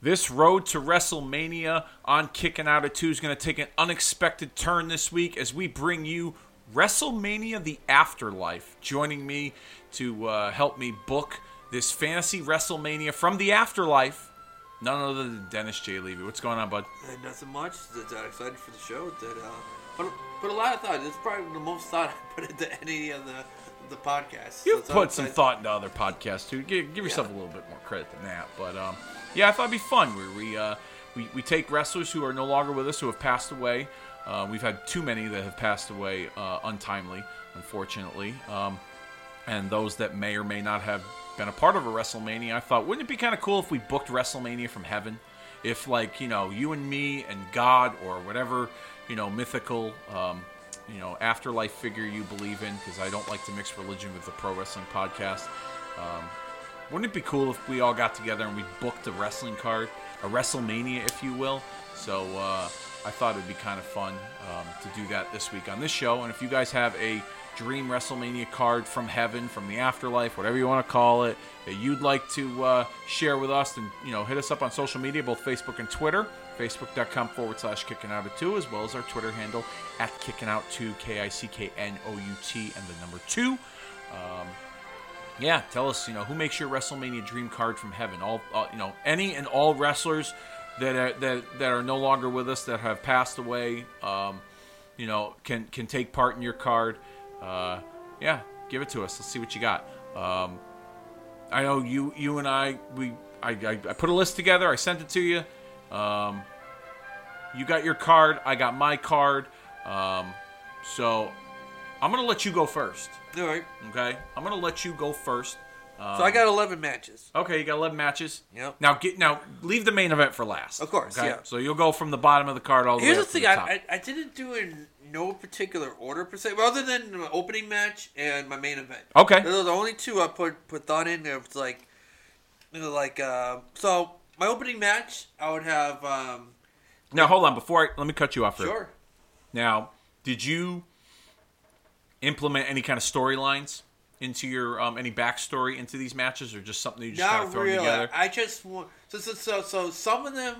This road to WrestleMania on Kicking Out of Two is going to take an unexpected turn this week as we bring you WrestleMania The Afterlife. Joining me to uh, help me book this fantasy WrestleMania from the afterlife, none other than Dennis J. Levy. What's going on, bud? Uh, nothing much. Just uh, excited for the show. That uh, put, put a lot of thought. It's probably the most thought I put into any of the the podcast. You've So put some excited. thought into other podcasts too. Give, give yourself a little bit more credit than that. But um, yeah, I thought it'd be fun. Where we uh, we we take wrestlers who are no longer with us, who have passed away. Uh, we've had too many that have passed away uh, untimely, unfortunately. Um, and those that may or may not have been a part of a WrestleMania. I thought, wouldn't it be kind of cool if we booked WrestleMania from heaven? If like you know, you and me and God or whatever you know mythical um, you know afterlife figure you believe in, because I don't like to mix religion with the pro wrestling podcast. Um, wouldn't it be cool if we all got together and we booked a wrestling card, a WrestleMania, if you will? So uh, I thought it'd be kind of fun um, to do that this week on this show. And if you guys have a dream WrestleMania card from heaven, from the afterlife, whatever you want to call it, that you'd like to uh, share with us, then you know hit us up on social media, both Facebook and Twitter. Facebook.com forward slash kicking out of two, as well as our Twitter handle at kicking out two, K I C K N O U T, and the number two. Um, yeah, tell us, you know, who makes your WrestleMania dream card from heaven? All, all you know, any and all wrestlers that are that that are no longer with us that have passed away, um, you know, can can take part in your card. Uh, yeah, give it to us. Let's see what you got. Um, I know you you and I we I, I, I put a list together. I sent it to you. Um, you got your card. I got my card. Um, so I'm gonna let you go first. All right. Okay, I'm gonna let you go first. Um, So I got 11 matches. Okay, you got 11 matches. Yep. Now get now leave the main event for last. Of course, Okay? yeah. So you'll go from the bottom of the card all the Here's way the up thing. the. I, I, I didn't do it in no particular order per se, other than my opening match and my main event. Okay. Those are the only two I put put thought in. It was like, like uh, so. My opening match, I would have. Um, now hold on before I let me cut you off. Sure. Now, did you implement any kind of storylines into your um, any backstory into these matches, or just something you just kind of thrown really. together? I just want so, so so so some of them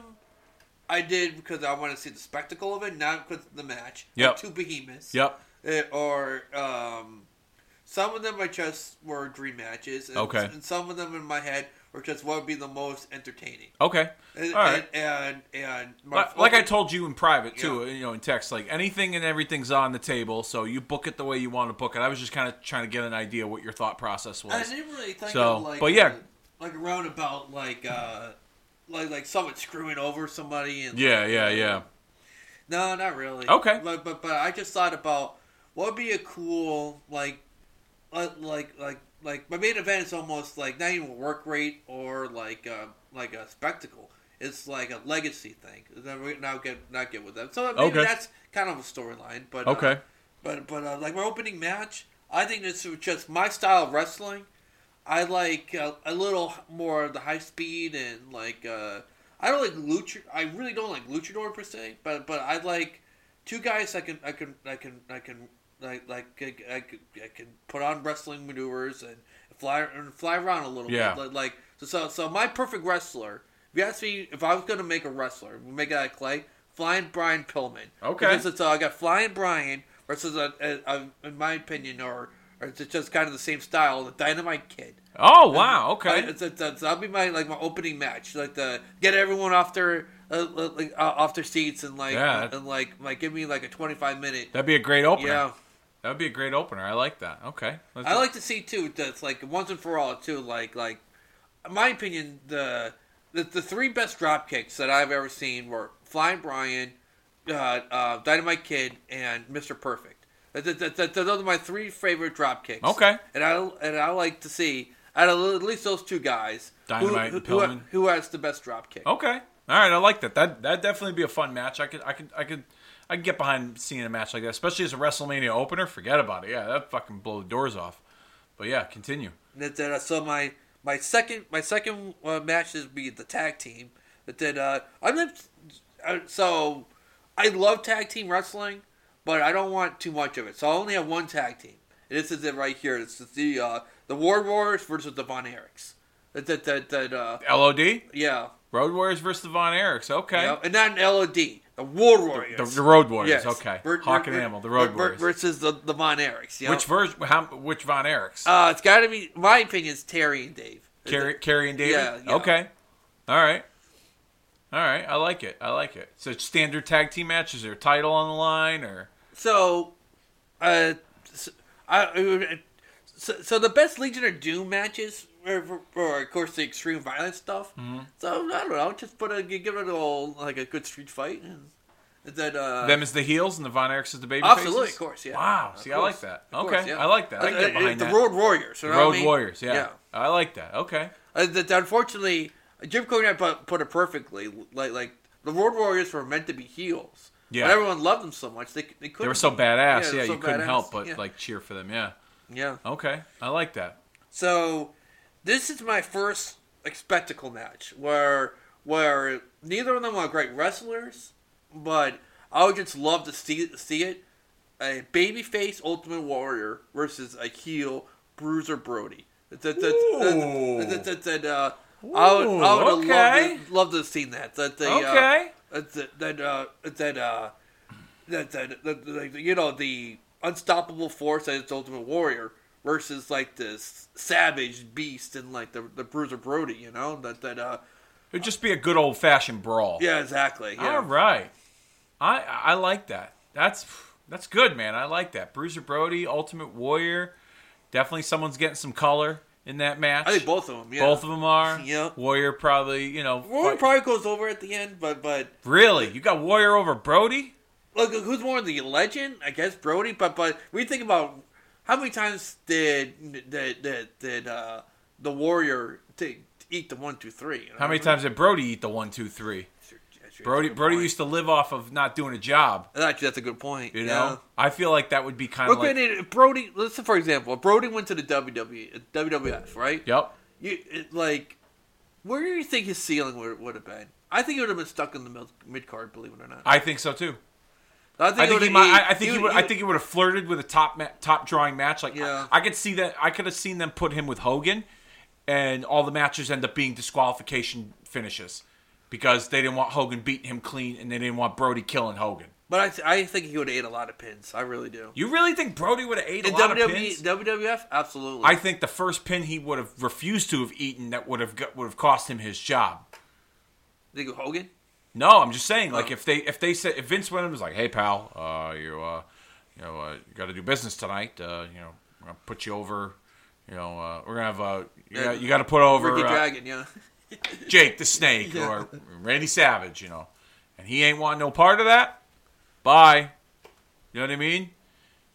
I did because I want to see the spectacle of it, not because of the match. Yep. Like two behemoths. Yep. Eh, or um, some of them I just were dream matches. And, Okay. And some of them in my head were just what would be the most entertaining. Okay. And, All right. And and, and Like, like I told you in private too, Yeah. you know, in text, like anything and everything's on the table, so you book it the way you want to book it. I was just kind of trying to get an idea what your thought process was. I didn't really think So, of like, but yeah. uh, like a roundabout, like uh, like like someone screwing over somebody and Yeah, like, yeah, uh, yeah. No, not really. Okay. But but but I just thought about what would be a cool like like like like like my main event is almost like not even a work rate or like uh, like a spectacle. It's like a legacy thing. Now get not get with them. So maybe Okay. that's kind of a storyline. But uh, Okay. but but uh, like my opening match, I think this is just my style of wrestling. I like uh, a little more of the high speed and like uh, I don't like luchador. I really don't like luchador per se, but but I like two guys I can I can I can I can like like I, I, could, I can put on wrestling maneuvers and fly and fly around a little Yeah. bit. Like, like so, so so my perfect wrestler. If you ask me if I was going to make a wrestler, we make it out of clay. Flying Brian Pillman. Okay. Because it's uh, I got Flying Brian versus a, a, a, in my opinion, or or it's just kind of the same style, the Dynamite Kid. Oh wow, okay. Right? It's, it's, it's, that'll be my like my opening match, like the get everyone off their uh, like uh, off their seats and like Yeah, that- and like like give me like a twenty five minute. That'd be a great opener. Yeah, That'd be a great opener. I like that. Okay. I like to see too. That's like once and for all too. Like like, in my opinion, the the, the three best drop kicks that I've ever seen were Flying Brian, uh, uh, Dynamite Kid, and Mister Perfect. That, that, that, that- those are my three favorite drop kicks. Okay. and I and I like to see out of at least those two guys, Dynamite who, and who, Pillman. who has the best drop kick. Okay. All right. I like that. That that definitely be a fun match. I could I could I could I could get behind seeing a match like that, especially as a WrestleMania opener. Forget about it. Yeah, that fucking blow the doors off. But yeah, continue. That, that uh, so my my second my second uh, match is be the tag team. That that uh, I'm not, uh, so I love tag team wrestling, but I don't want too much of it. So I only have one tag team. And this is it right here. This is the uh, the Ward Warriors versus the Von Erichs. That that that, that uh, LOD. yeah Road Warriors versus the Von Erichs. Okay. And not an LOD, the World Warriors. The, the Road Warriors. Yes. Okay. Hawk and Animal, the Road Warriors. versus the the Von Erichs. You know? Which version? How? Which Von Erichs? Uh, it's got to be. My opinion is Terry and Dave. Kerry, Kerry and David. Yeah, yeah. Okay. All right. All right. I like it. I like it. So standard tag team match. Is there a title on the line or? So, uh, so, I, so, so the best Legion of Doom matches or, or of course the extreme violence stuff. Mm-hmm. So I don't know, just put a give it a little like a good street fight and that uh Them as the heels and the Von Erichs as the baby absolutely faces? of course yeah Wow. See, I like that. Of Okay. course, yeah. I like that. I can Uh, get uh, behind the that. Road Warriors you know what I Road mean? Warriors. Yeah. yeah I like that. Okay. uh, that, unfortunately Jim Cornette put, put it perfectly like like the Road Warriors were meant to be heels Yeah. but everyone loved them so much they they couldn't They were so badass. they Yeah, so you couldn't help but yeah. like cheer for them. Yeah. yeah Okay. I like that. So, this is my first like spectacle match where where neither of them are great wrestlers, but I would just love to see see it. A babyface Ultimate Warrior versus a heel Bruiser Brody. That that that that, uh, I would I would have okay. loved to, loved to have seen that. That they, uh, Okay. that that that uh, that uh, that that, that, that you know the unstoppable force that is Ultimate Warrior versus like this savage beast and like the the Bruiser Brody. You know that that uh It'd just be a good old fashioned brawl. yeah exactly yeah All right. I I like that. That's that's good, man. I like that. Bruiser Brody, Ultimate Warrior. Definitely someone's getting some color in that match. I think both of them yeah Both of them are. Yeah. Warrior probably, you know. Warrior fight- probably goes over at the end, but but really? You got Warrior over Brody? look who's more the legend? I guess Brody, but but we think about how many times did did did, did uh, the Warrior take eat the one two three? you know? How many times did Brody eat the one, two, three? Brody that's a good Brody point. used to live off of not doing a job. Actually, that's a good point. You yeah. know? I feel like that would be kind of like if Brody. Listen, for example, if Brody went to the WWE, WWF, right? Yep. You it, like, where do you think his ceiling would, would have been? I think he would have been stuck in the mid card. Believe it or not, I think so too. I think, I think he might. I, I think he would-. I think he would have flirted with a top ma- top drawing match. Like Yeah. I, I could see that. I could have seen them put him with Hogan, and all the matches end up being disqualification finishes because they didn't want Hogan beating him clean, and they didn't want Brody killing Hogan. But I, th- I think he would have ate a lot of pins. I really do. You really think Brody would have ate a In lot of pins? WWF, absolutely. I think the first pin he would have refused to have eaten that would have would have cost him his job. think of Hogan. No, I'm just saying, like Oh. if they if they said if Vince Williams was like, "Hey pal, uh, you uh, you know, uh, you got to do business tonight. Uh, you know, we're gonna put you over. You know, uh, we're gonna have uh, you, got, you got to put over Ricky uh, Dragon, yeah. Jake the Snake Yeah. or Randy Savage. You know, and he ain't want no part of that. Bye. You know what I mean?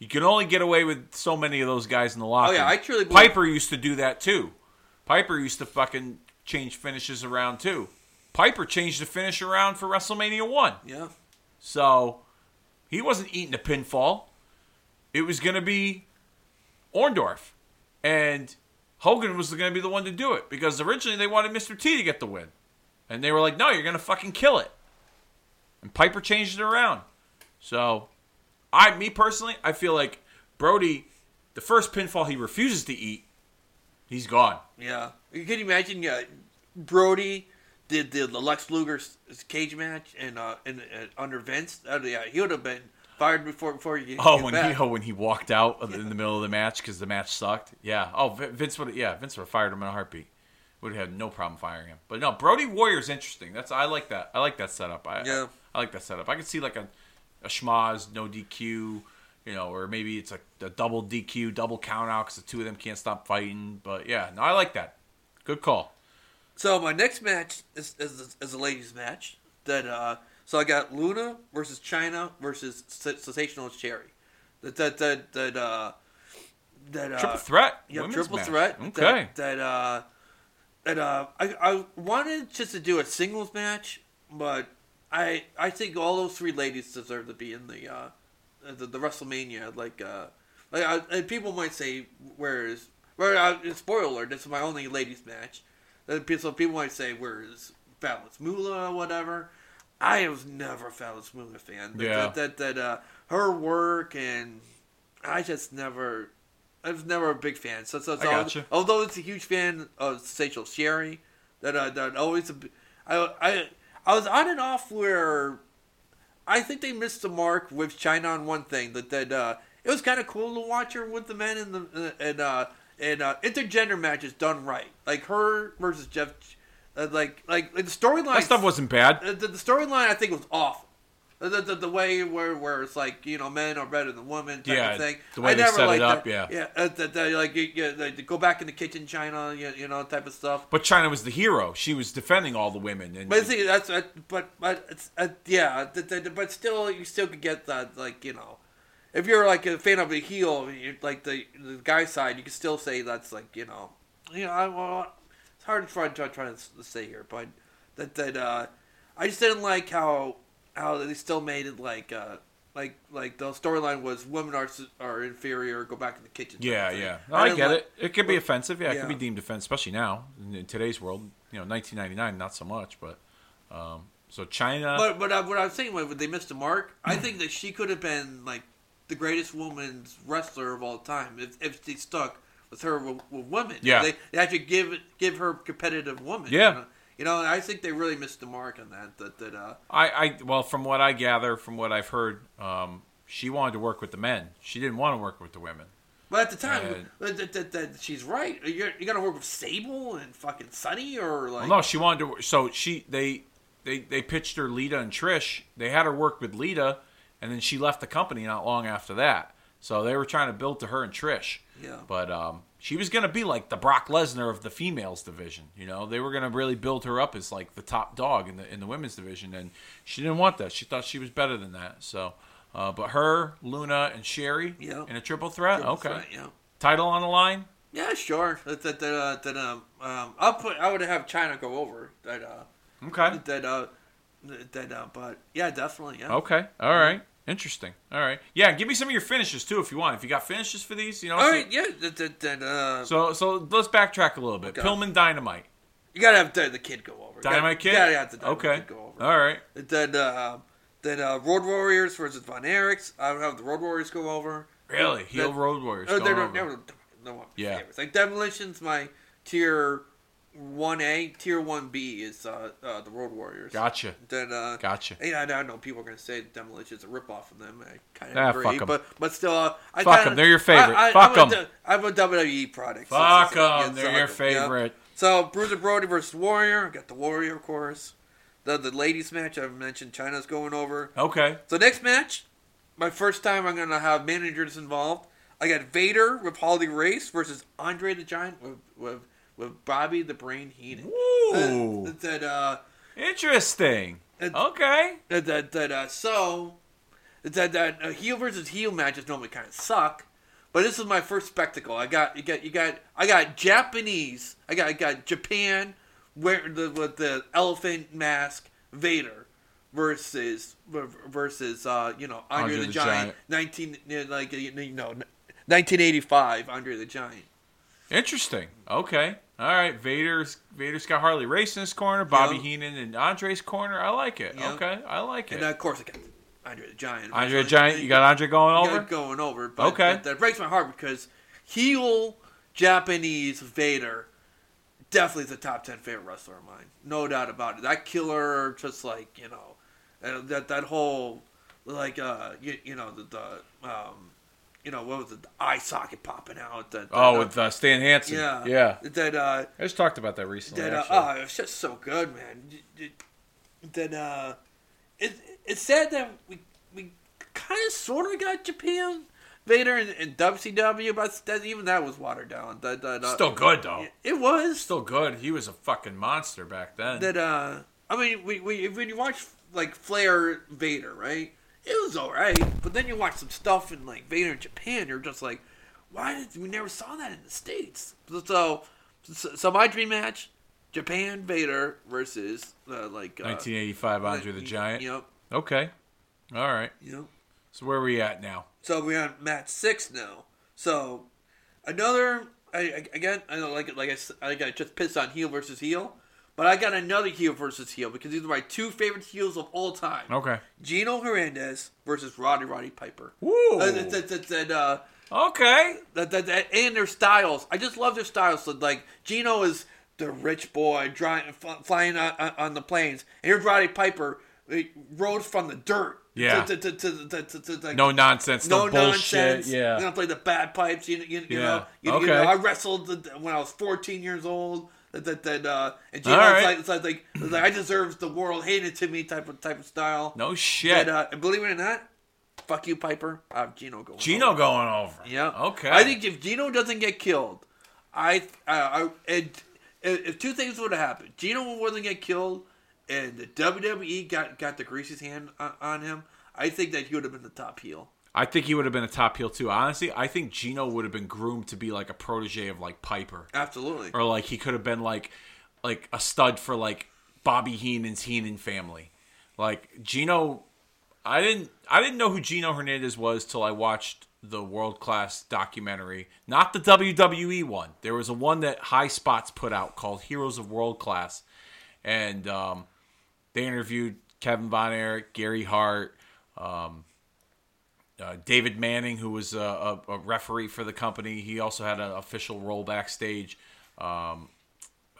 You can only get away with so many of those guys in the locker. Oh, yeah. I truly believe- Piper used to do that too. Piper used to fucking change finishes around too. Piper changed the finish around for WrestleMania one. Yeah. So he wasn't eating a pinfall. It was going to be Orndorff. And Hogan was going to be the one to do it because originally they wanted Mr. T to get the win. And they were like, no, you're going to fucking kill it. And Piper changed it around. So, I, me personally, I feel like Brody, the first pinfall he refuses to eat, he's gone. Yeah. You can imagine uh, Brody did the, the Lex Luger cage match and uh, and uh, under Vince? Uh, yeah, he would have been fired before before you. Oh, when back. he oh when he walked out the- in the middle of the match because the match sucked. Yeah. Oh, Vince would yeah Vince would have fired him in a heartbeat. Would have had no problem firing him. But no, Brody Warrior's interesting. That's I like that. I like that setup. I, Yeah. I, like that setup. I could see like a a schmozz no DQ, you know, or maybe it's a, a double DQ, double count out because the two of them can't stop fighting. But yeah, no, I like that. Good call. So my next match is is, is a ladies match. That uh, so I got Luna versus Chyna versus S- Sensational Sherry. That that that that uh, that uh, Triple threat. Yeah, triple match. threat. Okay. That, that uh, that uh, I I wanted just to do a singles match, but I I think all those three ladies deserve to be in the uh, the, the WrestleMania. Like uh, like I, and people might say, where is where? Uh, spoiler alert! This is my only ladies match. Uh, So people might say, where is Fabulous Moolah?" or whatever. I was never a Fabulous Moolah fan. But Yeah. That that, that uh, her work and I just never. I was never a big fan. So, so, so I gotcha. although it's a huge fan of Sensational Sherry, that uh, that always I I I was on and off where I think they missed the mark with Chyna on one thing that that uh, it was kind of cool to watch her with the men and the and uh, and uh, intergender matches done right, like her versus Jeff, uh, like like, like the storyline. That stuff wasn't bad. Uh, the, the storyline I think was awful. The, the, the way where where it's like you know men are better than women type Yeah, of thing. the way I they never set it up, that. yeah. yeah. Uh, that, that, like you, you, like, go back in the kitchen, Chyna, you, you know, type of stuff. But Chyna was the hero. She was defending all the women. And But see, that's uh, but but it's uh, yeah, but still, you still could get that like you know, if you're like a fan of a heel, like the the guy side, you can still say that's like you know, you know, I, well, it's hard to try to try to say here, but that that uh, I just didn't like how how they still made it like uh like like the storyline was women are are inferior, go back in the kitchen. yeah, yeah. I didn't get like- it. It could be offensive. Yeah, it could be deemed offensive, especially now in, in today's world. You know, 1999, not so much, but um, so Chyna. But but uh, what I was saying when they missed the mark, I think that she could have been like the greatest woman's wrestler of all time if if they stuck with her with, with women. Yeah. they, they actually give give her competitive woman. Yeah. you know? You know, I think they really missed the mark on that. That that uh, I, I well, from what I gather, from what I've heard, um, she wanted to work with the men. She didn't want to work with the women. but at the time, that, that, that, she's right. You're you gonna work with Sable and fucking Sunny or like Well, no, she wanted to. So she they they they pitched her Lita and Trish. They had her work with Lita, and then she left the company not long after that. So they were trying to build to her and Trish. Yeah. But um, she was gonna be like the Brock Lesnar of the females division. You know, they were gonna really build her up as like the top dog in the in the women's division, and she didn't want that. She thought she was better than that. So. Uh, but her, Luna, and Sherry Yeah. in a triple threat. Triple okay. threat, yeah. Title on the line. Yeah, sure. That that that, uh, that um um I'll put I would have Chyna go over that uh Okay. that uh that uh but yeah definitely yeah Okay. All right. Interesting. All right. Yeah. Give me some of your finishes too, if you want. If you got finishes for these, you know. all so- right yeah that that, that uh So so let's backtrack a little bit. Okay. Pillman Dynamite. you gotta have the, the kid go over You gotta- Dynamite Kid. you gotta have the Dynamite okay. kid go over All right. then uh then uh Road Warriors versus Von Erichs I would have the Road Warriors go over Really? Heel That- Road Warriors. oh, they're no, over. no, no, no Yeah. favorites. like Demolition's my tier one A tier one B is uh, uh the Road Warriors Gotcha. then uh Gotcha. Yeah, I, I know people are going to say Demolition is a ripoff of them. I kind of Ah, agree, but but still, uh, I Fuck kinda, 'em, they're your favorite. I, I, Fuck I'm 'em. A, I'm a WWE product. so- Fuck so- so- them. They're so your 'em, yeah. favorite. So Bruiser Brody versus Warrior. Got the Warrior, of course. The the ladies match I mentioned. Chyna's going over. Okay. So next match, my first time I'm going to have managers involved. I got Vader with Harley Race versus Andre the Giant with with, with Bobby the Brain Heenan. Ooh. That, that uh. Interesting. It- Okay. that that, that uh, so that that uh, heel versus heel matches normally kind of suck, but this is my first spectacle. I got you got you got I got Japanese. I got I got Japan where the with the elephant mask Vader versus versus uh you know Andre, the, the Giant, nineteen like you know nineteen eighty five Andre the Giant. Interesting. Okay. All right. Vader's Vader's got Harley Race in his corner. Bobby Yeah. Heenan and Andre's corner. I like it. Yeah. Okay. I like it. And of course I got Andre the Giant. Andre the Giant. You got Andre going got over. going over. But Okay. that, that breaks my heart because heel Japanese Vader definitely is a top ten favorite wrestler of mine, no doubt about it. That killer, just like you know, that that whole like uh you, you know the, the um you know what was it the eye socket popping out that, that Oh, uh, with uh, Stan Hansen. yeah Yeah. that uh I just talked about that recently. that uh, oh, it's just so good, man. It- it- That uh, it it's sad that we we kind of sort of got Japan Vader and, in WCW, but that, even that was watered down. That, that uh, Still good though. it was Still good. He was a fucking monster back then. that uh, I mean, we, we when you watch like Flair Vader, right? It was all right, but then you watch some stuff in like Vader in Japan, you're just like, why did we never saw that in the states? So, so, so my dream match, Japan Vader versus uh, like uh, 1985 Andre the Giant. Yep, Okay. All right. yep. So where are we at now? So we're on match six now. So another, I, I again, I don't like it. Like I got just pissed on heel versus heel, but I got another heel versus heel because these are my two favorite heels of all time. Okay. Gino Hernandez versus Roddy Roddy Piper. Woo. Uh, that, that, that, that, uh, Okay. that, that, that, and their styles. I just love their styles. So, like Gino is the rich boy driving, flying on, on the planes. And here's Roddy Piper, he rose from the dirt. Yeah. To, to, to, to, to, to, like, No nonsense, no, no bullshit. nonsense. Yeah. I'm play the bad pipes. You, you, you Yeah. know, you, you Okay. know, I wrestled when I was 14 years old. That that, uh, and Gino, All it's right. like it's like, like, it's like I deserve the world hated to me type of type of style. no shit. And, uh, and believe it or not, fuck you, Piper. I have Gino going. Gino over. going over. Yeah. Okay. I think if Gino doesn't get killed, I, I, I and if if two things would have happened, Gino wouldn't get killed, and the WWE got got the greasiest hand on, on him. I think that he would have been the top heel. I think he would have been a top heel too. Honestly, I think Gino would have been groomed to be like a protege of like Piper, Absolutely. or like he could have been like like a stud for like Bobby Heenan's Heenan family. Like Gino, I didn't I didn't know who Gino Hernandez was till I watched the world class documentary, not the WWE one. There was a one that High Spots put out called Heroes of World Class, and um, they interviewed Kevin Von Erich, Gary Hart. Um, uh, David Manning, who was a, a, a referee for the company, he also had an official role backstage. Um,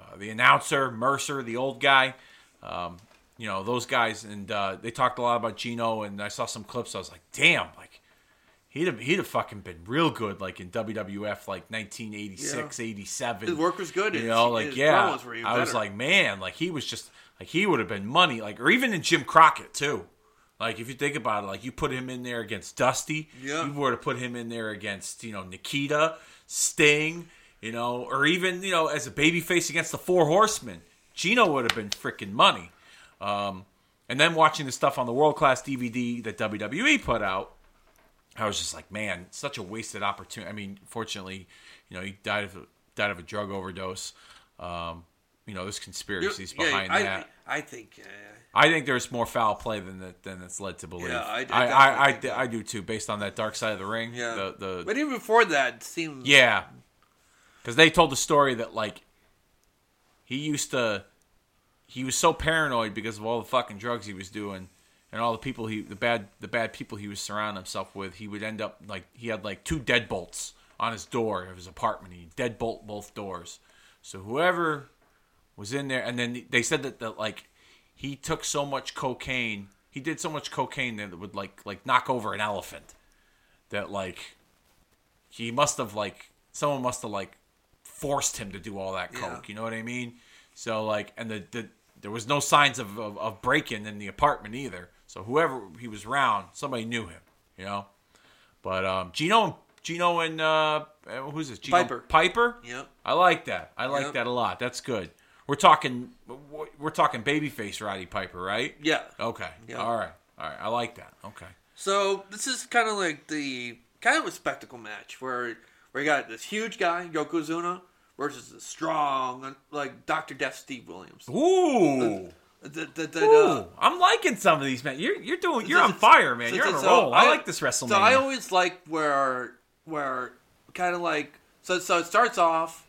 uh, the announcer, Mercer, the old guy, um, you know those guys, and uh, they talked a lot about Gino. And I saw some clips. I was like, damn, like he'd have, he'd have fucking been real good, like in WWF, like 1986, 87. His work was good. You His- know, like yeah, promos were even I was like, man, like he was just like he would have been money, like or even in Jim Crockett too. Like if you think about it, like you put him in there against Dusty, Yeah. you were to put him in there against you know Nikita, Sting, you know, or even you know as a babyface against the Four Horsemen, Gino would have been freaking money. Um, and then watching the stuff on the world class DVD that WWE put out, I was just like, man, such a wasted opportunity. I mean, fortunately, you know, he died of a, died of a drug overdose. Um, you know, there's conspiracies Yeah, behind I, that. I think. Uh, I think there's more foul play than that than it's led to believe. Yeah, I- I I, I, I. I do too, based on that Dark Side of the Ring. yeah. The, the but even before that, it seemed. yeah, because they told the story that like he used to, he was so paranoid because of all the fucking drugs he was doing and all the people he the bad the bad people he was surrounding himself with. He would end up like he had like two deadbolts on his door of his apartment. He deadbolt both doors. So whoever was in there, and then they said that that like he took so much cocaine, he did so much cocaine that it would like like knock over an elephant. That like he must have like someone must have like forced him to do all that coke. Yeah. You know what I mean? So like, and the, the there was no signs of of, of break-in in the apartment either. So whoever he was around, somebody knew him. You know. But um, Gino Gino and uh, uh, who's this? Gino Piper. Piper. Yep. I like that. I like Yep. that a lot. That's good. We're talking. We're talking babyface Roddy Piper, right? Yeah. Okay. Yeah. All right. All right. I like that. Okay. So this is kind of like the kind of a spectacle match where where you got this huge guy Yokozuna versus the strong like Doctor Death Steve Williams. Ooh. The, the, the, Ooh, I'm liking some of these, man. You're you're doing you're on fire, man. You're on a roll. I, like this WrestleMania. So I always like where where kind of like so so it starts off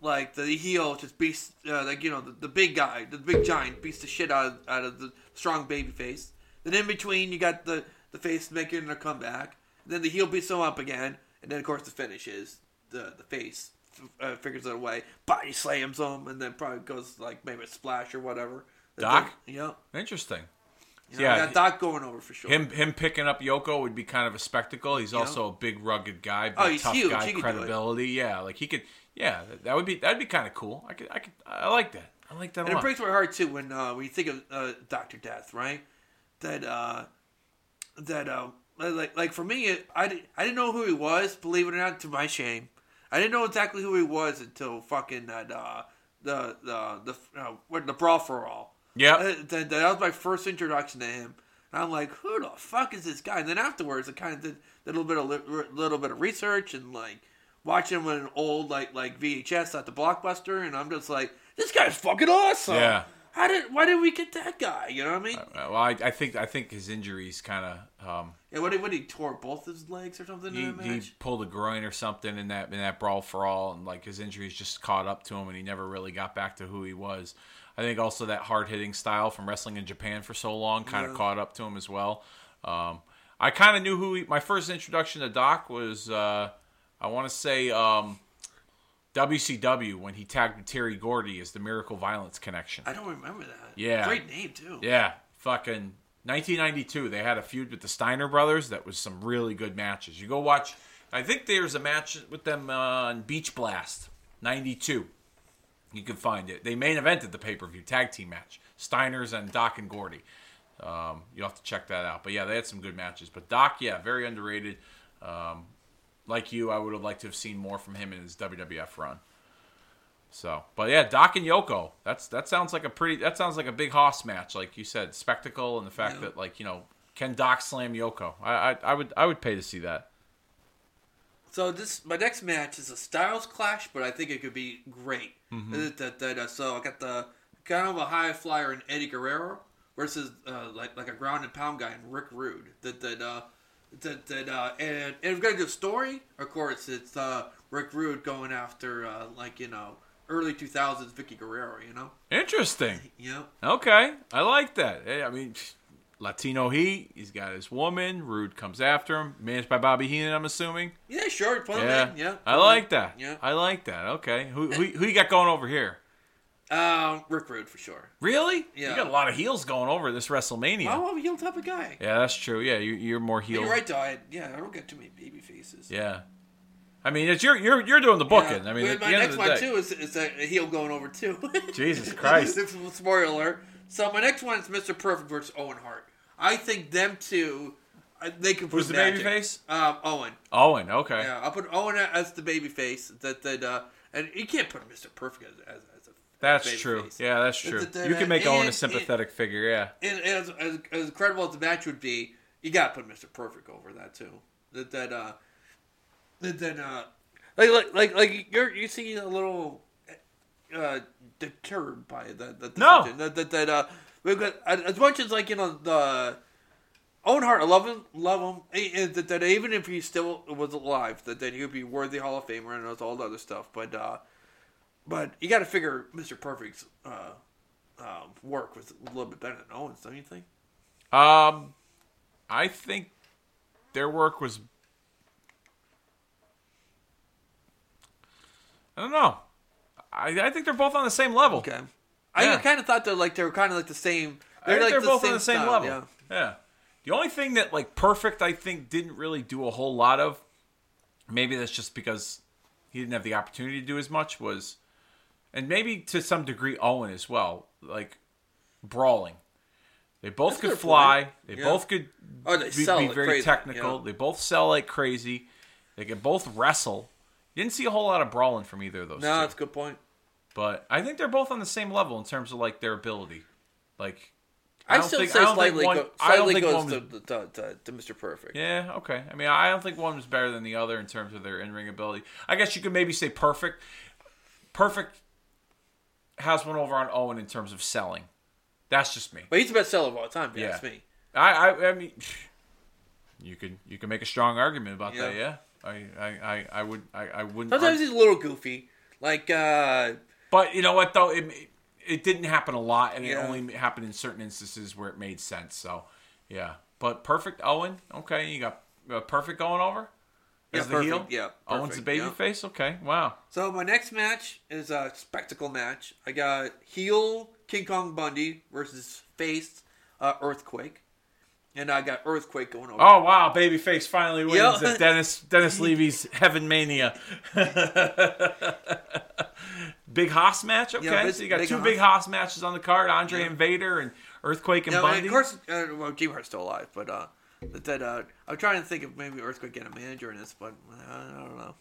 like the heel just beats uh, like you know the, the big guy the big giant beats the shit out of, out of the strong baby face. Then in between you got the the face making a comeback. then the heel beats him up again, and then of course the finish is the the face uh, figures it away, body slams him, and then probably goes like maybe a splash or whatever. Doc? yeah. Interesting. You know, Yeah, got Doc going over for sure. Him him picking up Yoko would be kind of a spectacle. He's Yeah. also a big rugged guy, big Oh, he's tough huge. guy, He could do it. credibility. Yeah, like he could. Yeah, that- would be that'd be kind of cool. I could I could I like that. I like that And it breaks my heart too when uh, when you think of uh, Doctor Death, right? That uh, that uh, like like for me, it, I I didn't know who he was. Believe it or not, to my shame, I didn't know exactly who he was until fucking that uh, the the the uh, what the brawl for all. Yeah. Uh, that, that was my first introduction to him. And I'm like, who the fuck is this guy? And then afterwards, I kind of did, did a little bit of li- little bit of research and like watching him on an old like like VHS at the Blockbuster, and I'm just like, this guy's fucking awesome. Yeah. How did why did we get that guy? You know what I mean? Uh, well, I, I think I think his injuries kind of um, yeah. What did what he tore both his legs or something he, he pulled a groin or something in that in that brawl for all, and like his injuries just caught up to him, and he never really got back to who he was. I think also that hard hitting style from wrestling in Japan for so long kind of Yeah. caught up to him as well. Um, I kind of knew who he, my first introduction to Doc was. Uh, I want to say um, WCW when he tagged Terry Gordy as the Miracle Violence Connection. I don't remember that. Yeah. Great name too. Yeah, fucking 1992. They had a feud with the Steiner brothers. That was some really good matches. You go watch. I think there's a match with them on Beach Blast 92. You can find it. They main evented the pay per view tag team match. Steiners and Doc and Gordy. Um, you'll have to check that out. But yeah, they had some good matches. But Doc, yeah, very underrated. Um, like you, I would have liked to have seen more from him in his WWF run. So, but yeah, Doc and Yoko. That's that sounds like a pretty. That sounds like a big hoss match, like you said, spectacle, and the fact Yeah. that like you know, can Doc slam Yoko? I, I I would I would pay to see that. So this my next match is a Styles clash, but I think it could be great. Mm-hmm. So I got the kind of a high flyer in Eddie Guerrero versus uh, like like a ground and pound guy in Rick Rude. That that uh, that that uh, and and we've got a good story. Of course, it's uh, Rick Rude going after uh, like you know early two thousands Vickie Guerrero. You know, Interesting. know. Okay, I like that. Hey, I mean, Latino Heat. He's got his woman. Rude comes after him. Managed by Bobby Heenan, I'm assuming. Yeah, sure. Him Yeah, in. Yeah, I like that. Yeah. I like that. Okay, who who, who you got going over here? Um, Rick Rude for sure. Really? Yeah. You got a lot of heels going over this WrestleMania. I'm a heel type of guy. Yeah, that's true. Yeah, you, you're more heel. You're right, though. I, yeah, I don't get too many baby faces. Yeah. I mean, it's you're you're you're doing the booking. I mean, But at the my end next of the one day. too is, is a heel going over too. Jesus Christ. Spoiler alert. So my next one is Mr. Perfect versus Owen Hart. I think them two, uh, they can. Who's prove the magic. babyface? Um, Owen. Owen. Okay. Yeah, I'll put Owen as the baby face. That that uh, and you can't put Mr. Perfect as as, as a That's baby true. face. Yeah, that's true. You can make Owen a and- sympathetic figure. Yeah. And as, as as incredible as the match would be, you got to put Mr. Perfect over that too. That that uh, that that uh, like like like like you're you see a little uh deterred by that that No. that that, that uh we've got as much as like you know the. Owen Hart, I love him, love him. And- and That, that even if he still was alive, that, then he would be worthy Hall of Famer and all the other stuff. But uh, but you got to figure Mr. Perfect's uh, um, work was a little bit better than Owens, don't you think? Um, I think their work was. I don't know. I, I think they're both on the same level. Okay. I kind of thought they're like they were kind of like the same. I think like they're both on the same style, level. Yeah. Yeah. The only thing that like perfect, I think, didn't really do a whole lot of. Maybe that's just because he didn't have the opportunity to do as much. Was, and maybe to some degree Owen as well. Like brawling, they both That's could fly. point. They Yeah. both could Oh, they be, be like very crazy, technical. yeah. They both sell like crazy. They can both wrestle. You didn't see a whole lot of brawling from either of those. No, two. that's a good point. But I think they're both on the same level in terms of like their ability. Like I I, still think- say I slightly, one- go, I don't slightly think goes was- to, to, to Mr. Perfect. Yeah, okay. I mean, I don't think one was better than the other in terms of their in-ring ability. I guess you could maybe say perfect. Perfect has one over on Owen in terms of selling. That's just me. But he's the best seller of all time, Yeah. ask me. I, I, I mean, you can you can make a strong argument about that. Yeah. Yeah, I, I, I, I would, I, I wouldn't. Sometimes argue- he's a little goofy. Like, uh, But you know what though, it, it didn't happen a lot, and Yeah. it only happened in certain instances where it made sense. So, yeah. But perfect Owen, okay, you got uh, perfect going over. Yeah, As the perfect, heel, yeah, Owen's the baby yeah. face. Okay, wow. so my next match is a spectacle match. I got heel King Kong Bundy versus face uh, Earthquake. And I got Earthquake going over. Oh wow, babyface finally wins Yeah. at Dennis Dennis Levy's Heaven Mania. big hoss match, okay. Yeah, so you got big two hoss. big hoss matches on the card: Andre Yeah. Invader and Earthquake and Now, Bundy. of course, uh, well, Jim Hart's still alive, but uh, that uh, I'm trying to think of maybe Earthquake getting a manager in this, but uh, I don't know.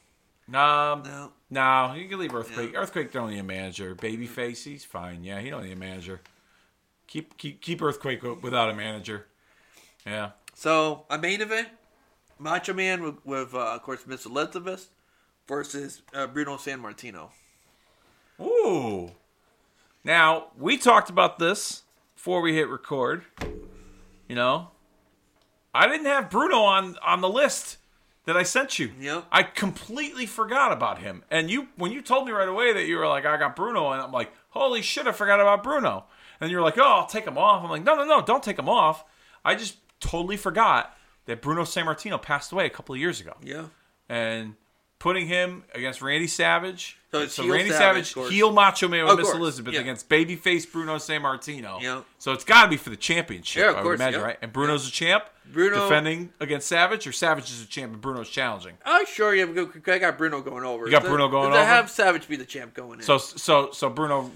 Um, No, no, you can leave Earthquake. Earthquake don't need a manager. Babyface, he's fine. Yeah, he don't need a manager. Keep keep keep Earthquake without a manager. Yeah. so a main event: Macho Man with, with uh, of course Miss Elizabeth versus uh, Bruno Sammartino. Ooh. Now, we talked about this before we hit record. You know, I didn't have Bruno on on the list that I sent you. Yep. I completely forgot about him. And you when you told me right away that you were like I got Bruno and I'm like, "Holy shit, I forgot about Bruno." And you're like, "Oh, I'll take him off." I'm like, "No, no, no, don't take him off." I just totally forgot that Bruno Sammartino passed away a couple of years ago Yeah. and putting him against Randy Savage. So it's heel Randy Savage, Savage, heel Macho Man with Miss course, Elizabeth yeah. against babyface Bruno Sammartino. Yeah. So it's got to be for the championship. Yeah, of I would imagine, yeah. right? And Bruno's a champ. Bruno- defending against Savage, or Savage is a champ and Bruno's challenging. Oh, sure. Yeah, I got Bruno going over. You got To- Bruno going over? have Savage be the champ going in. So so so Bruno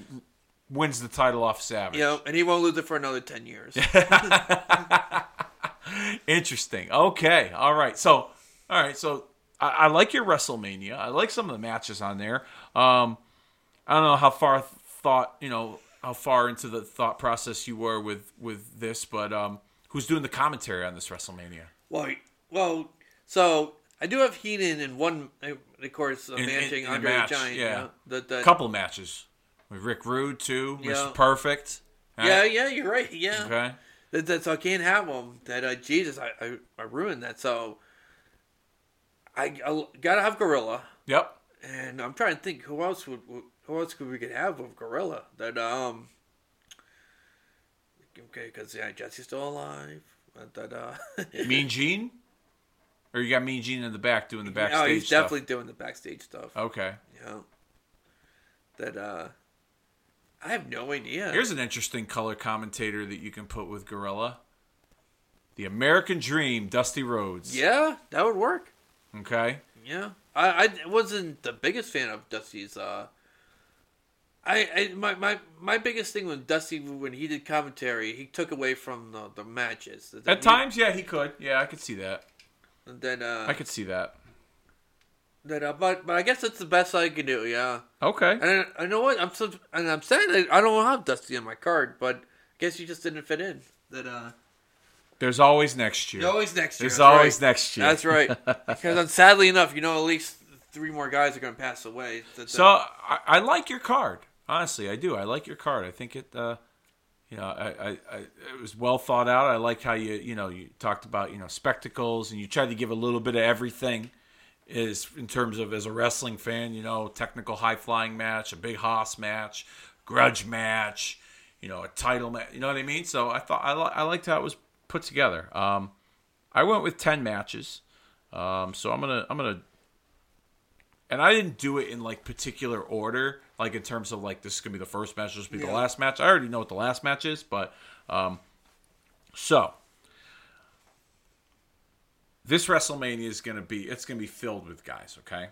wins the title off Savage. you know, and he won't lose it for another ten years. Interesting. Okay. All right. So, all right. So, I, I like your WrestleMania. I like some of the matches on there. Um, I don't know how far thought you know how far into the thought process you were with with this, but um, who's doing the commentary on this WrestleMania? well, well, so I do have Heenan in one, uh, of course, uh, In- in- managing in a Andre match, Giant. yeah. Yeah, the, the, couple matches with Rick Rude too, Yeah. Mr. Perfect. Yeah, yeah, you're right. Yeah, Okay. that, that, so I can't have them. That uh, Jesus, I, I I ruined that. So I, I gotta have Gorilla, Yep. and I'm trying to think who else would who else could we could have with Gorilla that um. Okay, because yeah, Jesse's still alive. That uh. Mean Gene, or you got Mean Gene in the back doing the backstage oh, he's stuff? definitely doing the backstage stuff. Okay. Yeah. That uh I have no idea. Here's an interesting color commentator that you can put with Gorilla. The American Dream, Dusty Rhodes. yeah, that would work. Okay. Yeah. I, I wasn't the biggest fan of Dusty's uh I, I my, my my biggest thing with Dusty when he did commentary, he took away from the, the matches. At he- times, yeah, he could. Yeah, I could see that. Then uh, I could see that. that uh, but but I guess that's the best I can do. Yeah, Okay. and I, I know what I'm so and I'm sad that I don't have Dusty on my card, but I guess he just didn't fit in. That uh, There's always next year. There's always next year. There's that's always right. next year. That's right. Because uh, sadly enough, you know, at least three more guys are going to pass away. That- that- So I, I like your card. Honestly, I do. I like your card. I think it. Uh, you know, I, I, I, it was well thought out. I like how you, you know, you talked about, you know, spectacles, and you tried to give a little bit of everything. Is in terms of as a wrestling fan, you know, technical high flying match, a big hoss match, grudge match, you know, a title match. You know what I mean? So I thought I, li- I liked how it was put together. Um, I went with ten matches, um, so I'm gonna I'm gonna and I didn't do it in like particular order, like in terms of like this is gonna be the first match, this will be the last match. I already know what the last match is, but um, so this WrestleMania is gonna be it's gonna be filled with guys, okay?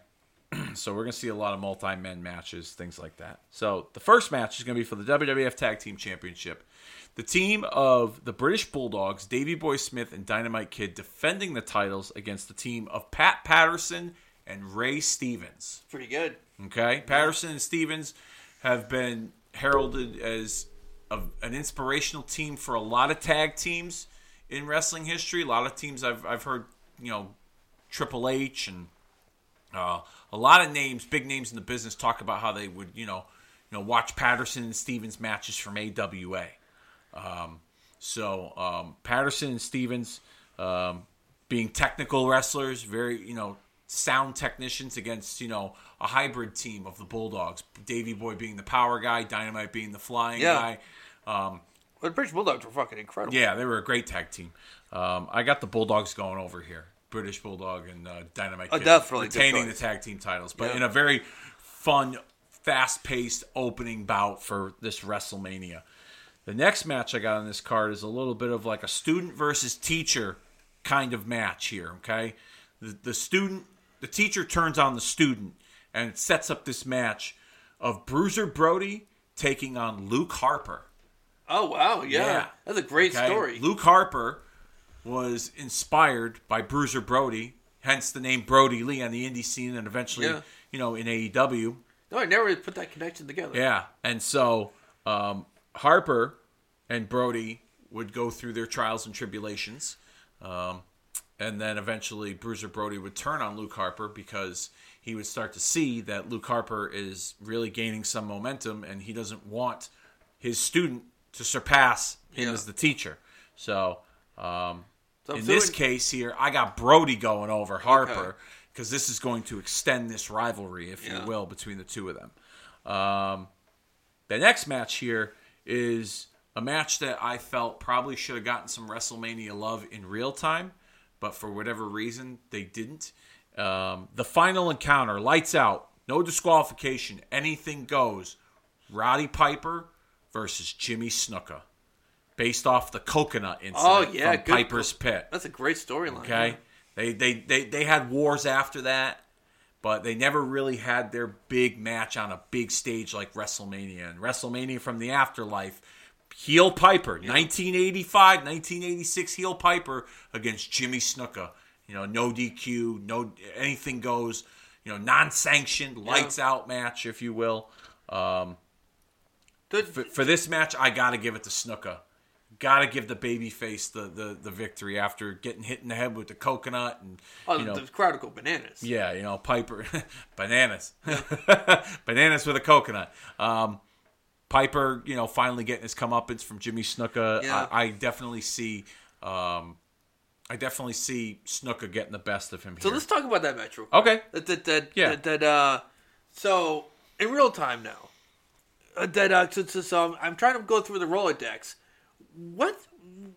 so we're gonna see a lot of multi-men matches, things like that. So the first match is gonna be for the WWF Tag Team Championship. The team of the British Bulldogs, Davey Boy Smith and Dynamite Kid, defending the titles against the team of Pat Patterson and Ray Stevens. pretty good. Okay, Patterson and Stevens have been heralded as a, an inspirational team for a lot of tag teams in wrestling history. A lot of teams I've I've heard, you know, Triple H and uh, a lot of names, big names in the business, talk about how they would, you know, you know, watch Patterson and Stevens matches from AWA. Um, so um, Patterson and Stevens um, being technical wrestlers, very you know sound technicians against you know a hybrid team of the Bulldogs. Davey Boy being the power guy, Dynamite being the flying Yeah. guy. Um, Well, the British Bulldogs were fucking incredible. yeah, they were a great tag team. Um, I got the Bulldogs going over here. British Bulldog and uh, Dynamite Oh, Kid definitely, retaining the tag team titles, but Yeah. in a very fun, fast-paced opening bout for this WrestleMania. The next match I got on this card is a little bit of like a student versus teacher kind of match here. Okay, the, the student, the teacher turns on the student, and sets up this match of Bruiser Brody taking on Luke Harper. Oh wow, yeah, Yeah. that's a great Okay? story. Luke Harper was inspired by Bruiser Brody, hence the name Brodie Lee on the indie scene, and eventually, Yeah. you know, in AEW. No, I never really put that connection together. Yeah, and so um, Harper and Brody would go through their trials and tribulations, um, and then eventually Bruiser Brody would turn on Luke Harper because he would start to see that Luke Harper is really gaining some momentum, and he doesn't want his student to surpass him Yeah. as the teacher. So. Um, So in this case here, I got Brody going over Harper Okay. because this is going to extend this rivalry, if Yeah. you will, between the two of them. Um, the next match here is a match that I felt probably should have gotten some WrestleMania love in real time, but for whatever reason they didn't. Um, the final encounter, lights out, no disqualification, anything goes. Roddy Piper versus Jimmy Snuka, based off the coconut incident Oh, yeah, from good- Piper's Pit. That's a great storyline. Okay, yeah. they, they they they had wars after that, but they never really had their big match on a big stage like WrestleMania. And WrestleMania from the afterlife, heel Piper, 1985, 1986 heel Piper against Jimmy Snuka. You know, no DQ, no anything goes. You know, non-sanctioned, lights out match, if you will. Um, The- for, for this match, I got to give it to Snuka. Got to give the babyface the, the the victory after getting hit in the head with the coconut and oh, you know the crowd go bananas. yeah you know Piper bananas bananas with a coconut. Um, Piper, you know, finally getting his comeuppance from Jimmy Snuka. Yeah. I, I definitely see. Um, I definitely see Snuka getting the best of him here. So here. let's talk about that match real quick. okay. That that that, Yeah. that, that uh so in real time now. Uh, that uh so, so, so I'm trying to go through the Rolodex. What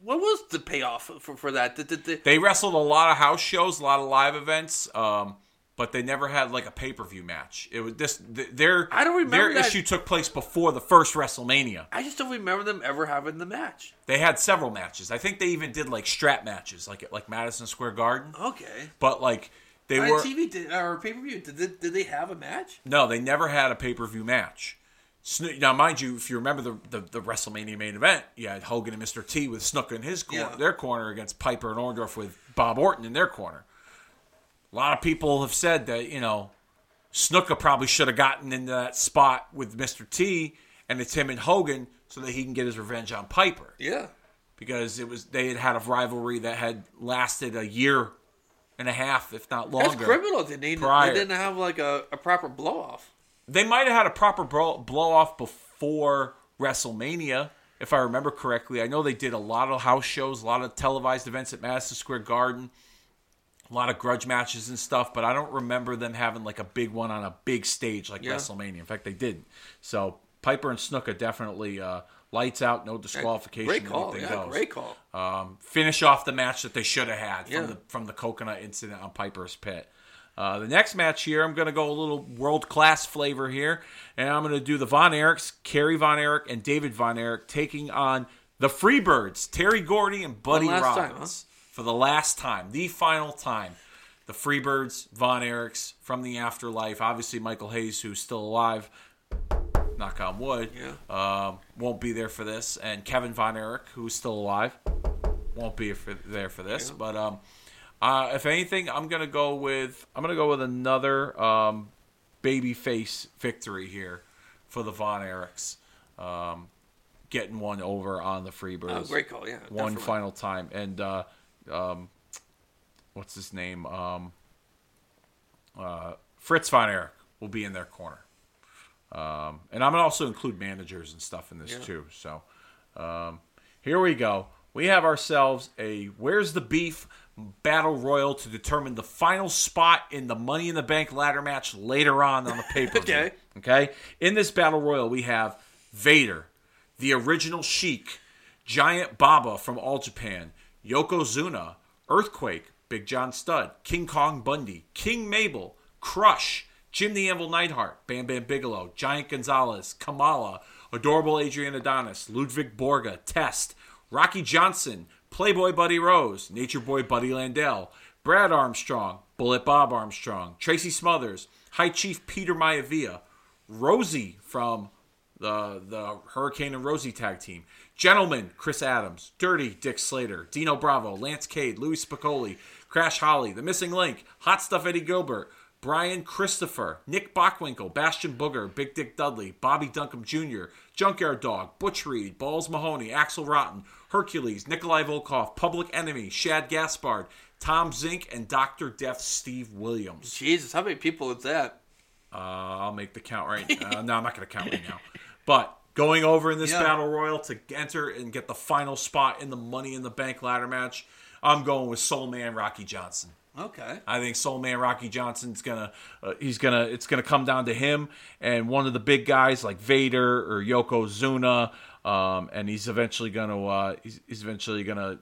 what was the payoff for, for that? The, the, the, They wrestled a lot of house shows, a lot of live events, um, but they never had like a pay per view match. It was this th- their I don't remember their that. issue took place before the first WrestleMania. I just don't remember them ever having the match. They had several matches. I think they even did like strap matches, like at like Madison Square Garden. Okay. But like they On were TV did, or pay per view, did, did they have a match? no, they never had a pay per view match. Now, mind you, if you remember the, the, the WrestleMania main event, you had Hogan and Mr. T with Snuka in his cor- Yeah. their corner against Piper and Orndorff with Bob Orton in their corner. A lot of people have said that you know Snuka probably should have gotten into that spot with Mr. T, and it's him and Hogan so that he can get his revenge on Piper Yeah. because it was they had had a rivalry that had lasted a year and a half, if not longer. That's criminal. They, didn't- prior. they didn't have like a, a proper blow off. They might have had a proper blow, blow off before WrestleMania, if I remember correctly. I know they did a lot of house shows, a lot of televised events at Madison Square Garden, a lot of grudge matches and stuff, but I don't remember them having like a big one on a big stage like Yeah. WrestleMania. In fact, they didn't. So Piper and Snuka definitely uh, lights out, no disqualification. Great call. anything Yeah, goes. great call. Um, finish off the match that they should have had from the from the coconut incident on Piper's Pit. Uh, the next match here, I'm going to go a little world class flavor here, and I'm going to do the Von Erichs, Kerry Von Erich, and David Von Erich taking on the Freebirds, Terry Gordy and Buddy last time, Roberts for the last time, the final time. The Freebirds, Von Erichs from the afterlife. Obviously, Michael Hayes, who's still alive, knock on wood, Yeah. um, won't be there for this, and Kevin Von Erich, who's still alive, won't be for, there for this. But um, uh, if anything, I'm gonna go with I'm gonna go with another um, babyface victory here for the Von Erichs, um, getting one over on the Freebirds. Oh, great call. Yeah. One definitely. final time, and uh, um, what's his name? Um, uh, Fritz Von Erich will be in their corner. Um, and I'm gonna also include managers and stuff in this Yeah. too. So um, here we go. We have ourselves a Where's the Beef Battle Royal to determine the final spot in the Money in the Bank ladder match later on on the pay per view. Okay. okay. In this Battle Royal, we have Vader, the original Sheik, Giant Baba from All Japan, Yokozuna, Earthquake, Big John Studd, King Kong Bundy, King Mabel, Crush, Jim the Anvil Neidhart, Bam Bam Bigelow, Giant Gonzalez, Kamala, Adorable Adrian Adonis, Ludwig Borga, Test, Rocky Johnson, Playboy Buddy Rose, Nature Boy Buddy Landel, Brad Armstrong, Bullet Bob Armstrong, Tracy Smothers, High Chief Peter Maivia, Rosie from the the Hurricane and Rosie tag team. Gentlemen, Chris Adams, Dirty Dick Slater, Dino Bravo, Lance Cade, Louie Spicolli, Crash Holly, The Missing Link, Hot Stuff Eddie Gilbert, Brian Christopher, Nick Bockwinkel, Bastion Booger, Big Dick Dudley, Bobby Duncum Jr., Junkyard Dog, Butch Reed, Balls Mahoney, Axel Rotten, Hercules, Nikolai Volkov, Public Enemy, Shad Gaspard, Tom Zenk, and Dr. Death Steve Williams. Jesus, how many people is that? Uh, I'll make the count right now. no, I'm not going to count right now. But going over in this Yeah. battle royal to enter and get the final spot in the Money in the Bank ladder match, I'm going with Soul Man Rocky Johnson. Okay. I think Soul Man Rocky Johnson's gonna uh, he's gonna it's gonna come down to him and one of the big guys like Vader or Yokozuna, um, and he's eventually gonna uh, he's, he's eventually gonna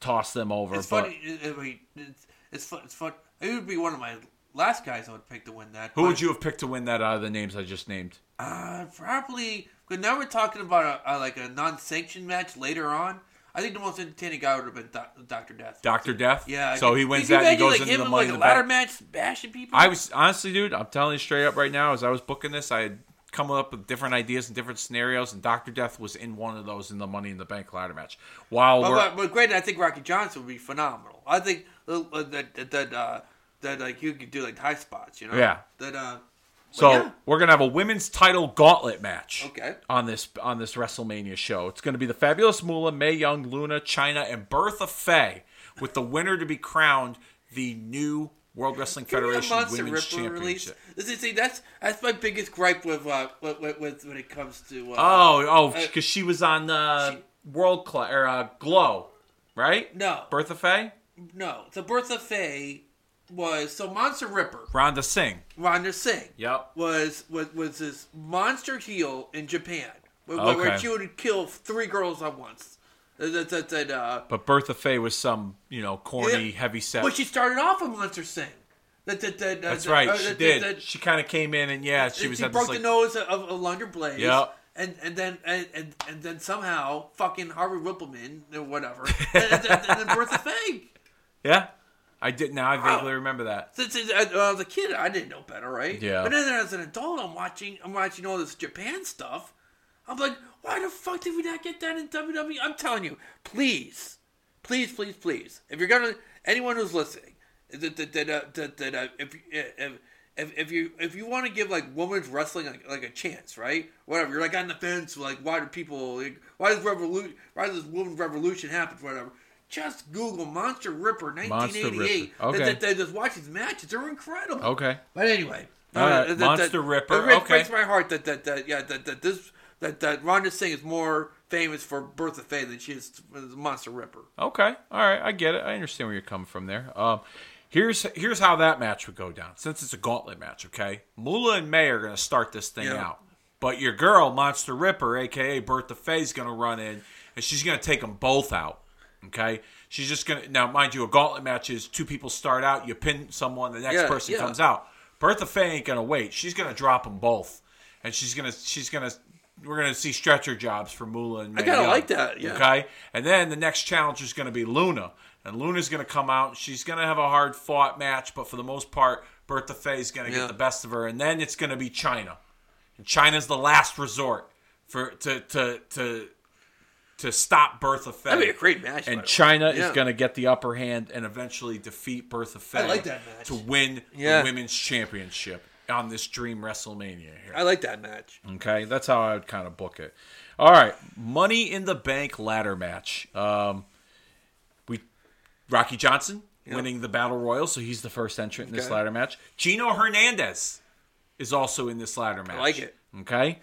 toss them over. It's but funny. It, it, wait, it's, it's fun. It's fun. It would be one of my last guys I would pick to win that. Who but, would you have picked to win that out of the names I just named? Uh, probably. But now we're talking about a, a, like a non-sanctioned match later on. I think the most entertaining guy would have been Do- Doctor Death. Doctor Death. Yeah. So he wins that and he goes like, into him the money like in the ladder bank. match, bashing people. I was honestly, dude. I'm telling you straight up right now. As I was booking this, I had come up with different ideas and different scenarios, and Doctor Death was in one of those in the Money in the Bank ladder match. While But, but, but granted, I think Rocky Johnson would be phenomenal. I think uh, uh, that that that, uh, that like you could do like high spots, you know? Yeah. That uh. So yeah. we're gonna have a women's title gauntlet match. Okay. On this on this WrestleMania show, it's gonna be the Fabulous Moolah, Mae Young, Luna, Chyna, and Bertha Faye, with the winner to be crowned the new World Wrestling Can Federation Women's release? Championship. This see, that's that's my biggest gripe with uh with, with, with when it comes to uh, Oh, oh, Uh, because she was on uh, she- World Cla- or uh, Glow, right? no Bertha Faye, no so Bertha Faye was so Monster Ripper Rhonda Sing. Rhonda Sing Yep. was was was this monster heel in Japan where, where she would kill three girls at once. That, that, that, uh, But Bertha Faye was some, you know, corny, Yeah. heavy set. But she started off a Monster Singh. That, that, that, That's that- right, uh, she did. she kind of came in and yeah, she was she broke this, the nose of, of Alundra Blayze. Yep. And and then and, and and then somehow fucking Harvey Wippleman or whatever. and, and, and, then Bertha Faye. yeah. I did. Now I vaguely remember that. Since uh, I was a kid, I didn't know better, right? Yeah. But then as an adult, I'm watching. I'm watching all this Japan stuff. I'm like, why the fuck did we not get that in WWE? I'm telling you, please, please, please, please. If you're gonna, anyone who's listening, that that that, uh, that, that uh, if, if if if you if you want to give like women's wrestling like, like a chance, right? Whatever. You're like on the fence, like why do people, like, why does revolution, why does this women's revolution happen? Whatever. Just Google Monster Ripper 1988. Ripper. Okay. That, that, that, just watch these matches. They're incredible. Okay. But anyway, All right, that- that- Monster Ripper, It breaks- okay. breaks my heart that that, that yeah that, that this that that Rhonda Sing is more famous for Bertha Faye than she is for the Monster Ripper. Okay. All right. I get it. I understand where you're coming from there. Um, here's here's how that match would go down. Since it's a gauntlet match, okay? Moolah and May are going to start this thing Yeah. out. But your girl, Monster Ripper, aka Bertha Faye, is going to run in and she's going to take them both out. Okay. She's just going to now, mind you, a gauntlet match is two people start out, you pin someone, the next Yeah, person yeah. comes out. Bertha Faye ain't going to wait. She's going to drop them both, and she's gonna she's going to she's going to. We're gonna see stretcher jobs for Moolah and Mae I kinda Young. like that, yeah. Okay, and then the next challenger is going to be Luna, and Luna's going to come out. She's going to have a hard fought match, but for the most part, Bertha Faye's going to Yeah. get the best of her, and then it's going to be Chyna. And Chyna's the last resort for to to to to stop Bertha Faye. That'd be a great match. And. Chyna Yeah. is going to get the upper hand and eventually defeat Bertha Faye I like that match. to win Yeah. the women's championship on this Dream WrestleMania here. I like that match. Okay, that's how I would kind of book it. All right, Money in the Bank ladder match. Um, we Rocky Johnson Yep. winning the battle royal, so he's the first entrant in this Okay. ladder match. Gino Hernandez is also in this ladder match. I like it. Okay,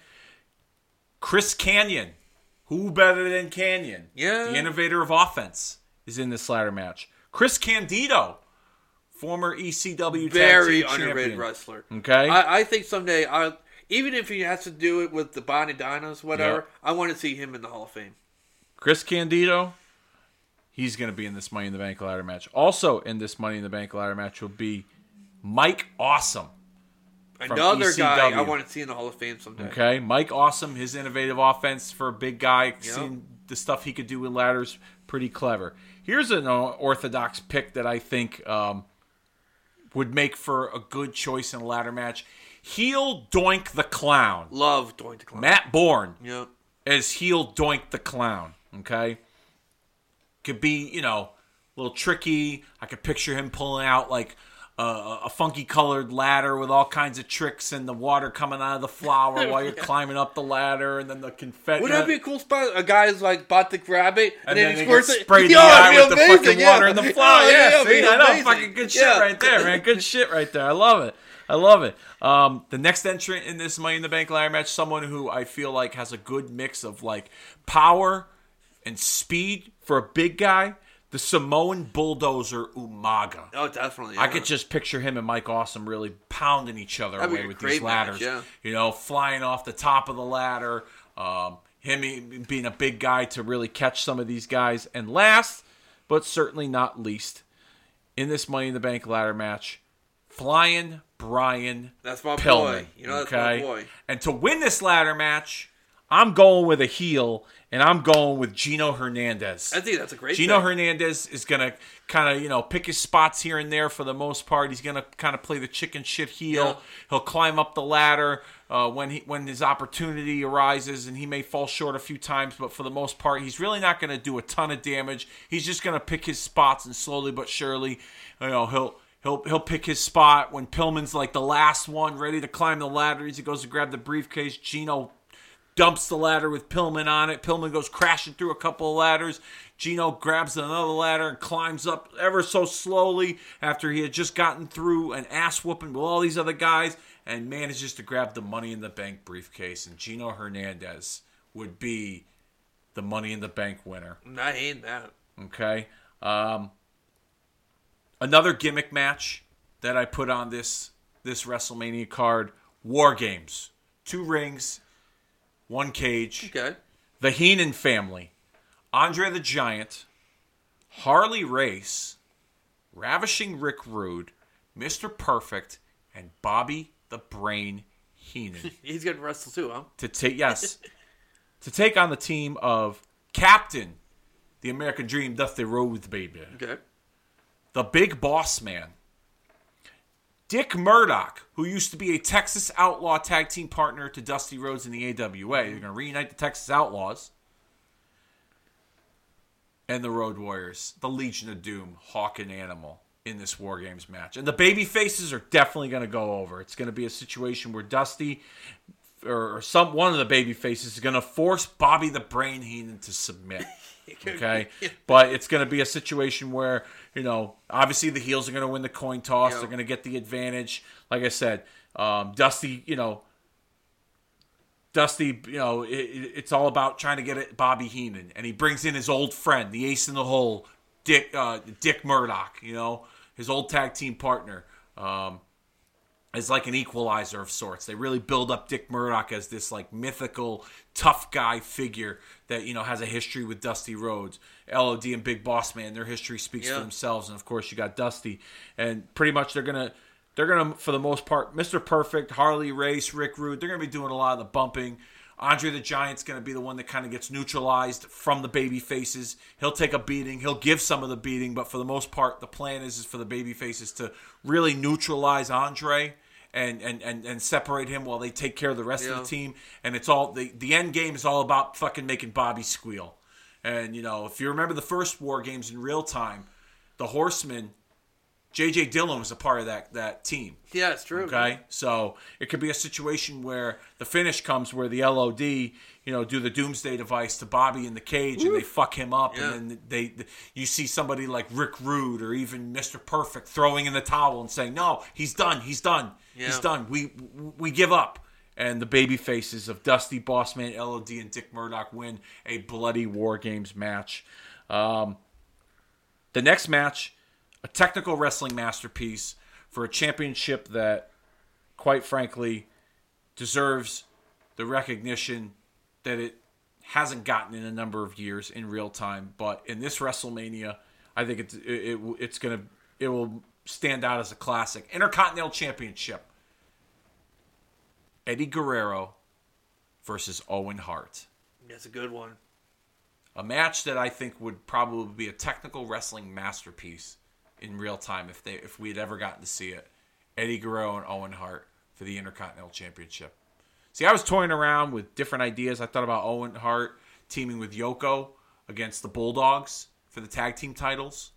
Chris Kanyon, who better than Kanyon? Yeah. the innovator of offense, is in this ladder match. Chris Candido, former ECW Very underrated champion. wrestler. Okay, I, I think someday, I even if he has to do it with the Bodydonnas, whatever, Yeah. I want to see him in the Hall of Fame. Chris Candido, he's going to be in this Money in the Bank ladder match. Also in this Money in the Bank ladder match will be Mike Awesome. Another guy I want to see in the Hall of Fame someday. Okay, Mike Awesome, his innovative offense for a big guy, seeing the stuff he could do with ladders, pretty clever. Here's an orthodox pick that I think um, would make for a good choice in a ladder match. Heel Doink the Clown, Love Doink the Clown. Matt Borne. Yep. as heel doink the clown. Okay, could be you know a little tricky. I could picture him pulling out like a, a funky colored ladder with all kinds of tricks and the water coming out of the flower while you're climbing up the ladder, and then the confetti. Wouldn't that be a cool spot? A guy's like about to grab it, and, and then, then he squirts it. sprayed in the eye with the fucking yeah. water and the Oh, flower. yeah, see, I know, fucking good shit Yeah. right there, man. Good shit right there. I love it. I love it. Um, the next entrant in this Money in the Bank ladder match, someone who I feel like has a good mix of like power and speed for a big guy. The Samoan bulldozer Umaga. Oh, definitely. I could just picture him and Mike Awesome really pounding each other That'd away with these match, ladders. yeah. You know, flying off the top of the ladder. Um, him being a big guy to really catch some of these guys. And last, but certainly not least, in this Money in the Bank ladder match, flying Brian That's my Pillman. boy. You know, that's okay? my boy. And to win this ladder match, I'm going with a heel, and I'm going with Gino Hernandez. I think that's a great. Gino pick. Hernandez is gonna kind of you know pick his spots here and there for the most part. He's gonna kind of play the chicken shit heel. Yeah. He'll climb up the ladder uh, when he when his opportunity arises, and he may fall short a few times, but for the most part, he's really not gonna do a ton of damage. He's just gonna pick his spots, and slowly but surely, you know, he'll. He'll, he'll pick his spot when Pillman's like the last one, ready to climb the ladder. He goes to grab the briefcase, Gino dumps the ladder with Pillman on it. Pillman goes crashing through a couple of ladders. Gino grabs another ladder and climbs up ever so slowly after he had just gotten through an ass whooping with all these other guys and manages to grab the Money in the Bank briefcase. And Gino Hernandez would be the Money in the Bank winner. I hate that. Okay. Um, another gimmick match that I put on this this WrestleMania card: War Games, two rings, one cage. Okay. The Heenan family, Andre the Giant, Harley Race, Ravishing Rick Rude, Mr. Perfect, and Bobby the Brain Heenan He's gonna wrestle too, huh? to take yes to take on the team of Captain, the American Dream, Dusty Rhodes, baby, Okay. the Big Boss Man, Dick Murdoch, who used to be a Texas Outlaw tag team partner to Dusty Rhodes in the AWA. They're going to reunite the Texas Outlaws. And the Road Warriors, the Legion of Doom, Hawk and Animal in this War Games match. And the baby faces are definitely going to go over. It's going to be a situation where Dusty or some one of the baby faces is going to force Bobby the Brain Heenan to submit. Okay, but it's going to be a situation where you know obviously the heels are going to win the coin toss. Yeah. They're going to get the advantage. Like I said, um, Dusty, you know, Dusty, you know, it, it- it's all about trying to get it Bobby Heenan, and he brings in his old friend, the ace in the hole, Dick uh, Dick Murdoch. You know, his old tag team partner. Um, as like an equalizer of sorts. They really build up Dick Murdoch as this like mythical tough guy figure that you know has a history with Dusty Rhodes. LOD and Big Boss Man, their history speaks Yeah. for themselves, and of course you got Dusty, and pretty much they're gonna they're gonna for the most part, Mr. Perfect, Harley Race, Rick Rude, they're gonna be doing a lot of the bumping. Andre the Giant's going to be the one that kind of gets neutralized from the baby faces. He'll take a beating. He'll give some of the beating, but for the most part, the plan is, is for the baby faces to really neutralize Andre and, and, and, and separate him while they take care of the rest of the team. And it's all the, the end game is all about fucking making Bobby squeal. And you know, if you remember the first war games in real time, the Horsemen, JJ Dillon was a part of that that team. Yeah, it's true. Okay, so it could be a situation where the finish comes where the LOD, you know, do the Doomsday device to Bobby in the cage and they fuck him up, Yeah. and then they, you see somebody like Rick Rude or even Mr. Perfect throwing in the towel and saying, "No, he's done, he's done, he's done. We we give up." And the baby faces of Dusty, Bossman, LOD, and Dick Murdoch win a bloody War Games match. Um, the next match, a technical wrestling masterpiece for a championship that, quite frankly, deserves the recognition that it hasn't gotten in a number of years in real time. But in this WrestleMania, I think it's it, it, it's gonna it will stand out as a classic. Intercontinental Championship. Eddie Guerrero versus Owen Hart That's a good one. a match that I think would probably be a technical wrestling masterpiece in real time if they if we had ever gotten to see it. Eddie Guerrero and Owen Hart for the Intercontinental Championship. See, I was toying around with different ideas. I thought about Owen Hart teaming with Yoko against the Bulldogs for the tag team titles.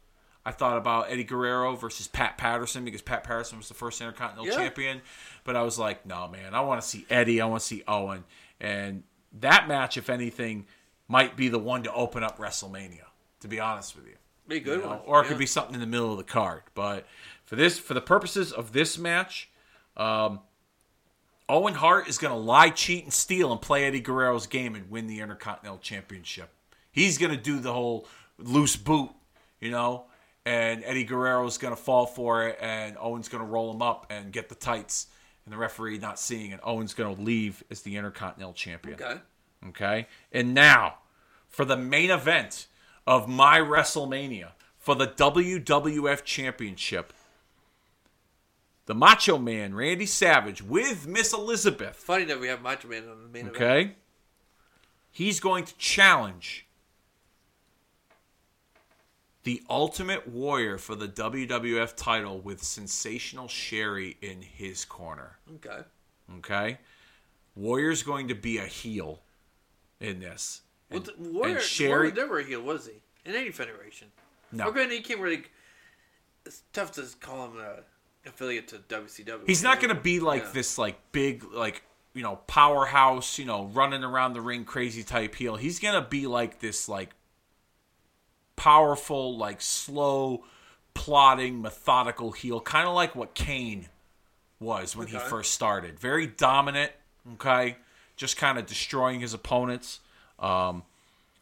I thought about Eddie Guerrero versus Pat Patterson because Pat Patterson was the first Intercontinental Yeah. Champion. But I was like, no, man, I want to see Eddie. I want to see Owen. And that match, if anything, might be the one to open up WrestleMania, to be honest with you. Be good You know, one. Or it Yeah. could be something in the middle of the card. But for this, for the purposes of this match, um, Owen Hart is going to lie, cheat, and steal and play Eddie Guerrero's game and win the Intercontinental Championship. He's going to do the whole loose boot, you know, and Eddie Guerrero's going to fall for it, and Owen's going to roll him up and get the tights, and the referee not seeing, and Owen's going to leave as the Intercontinental Champion. Okay. Okay. And now, for the main event of my WrestleMania, for the WWF Championship, the Macho Man, Randy Savage, with Miss Elizabeth. Funny that we have Macho Man on the main event. Okay? He's going to challenge the Ultimate Warrior for the WWF title with Sensational Sherry in his corner. Okay. Okay? Warrior's going to be a heel in this. Well, the Warrior, and Sherry. Warrior never a heel, was he? In any federation. No. Or granted, he can't really. It's tough to call him an affiliate to WCW. He's not going to be like Yeah. this, like big, like you know, powerhouse, you know, running around the ring, crazy type heel. He's going to be like this, like powerful, like slow, plotting, methodical heel, kind of like what Kane was when he first started. Very dominant. Okay, just kind of destroying his opponents. Um,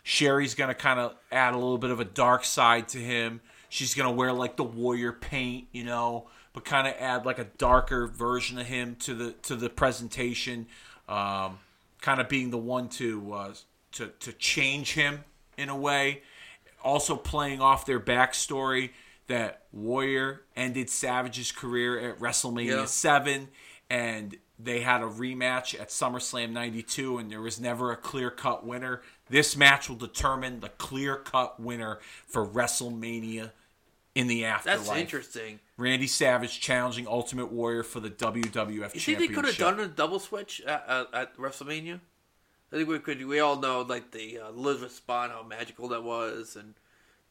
Sherry's gonna kind of add a little bit of a dark side to him. She's gonna wear like the warrior paint, you know, but kind of add like a darker version of him to the to the presentation. Um, kind of being the one to uh, to to change him in a way. Also playing off their backstory that Warrior ended Savage's career at WrestleMania Yeah. seven, and they had a rematch at SummerSlam 92, and there was never a clear cut winner. This match will determine the clear cut winner for WrestleMania in the afterlife. That's interesting. Randy Savage challenging Ultimate Warrior for the WWF You think they could have done a double switch at, at, at WrestleMania? I think we could. We all know like the uh, Elizabeth Spawn, how magical that was, and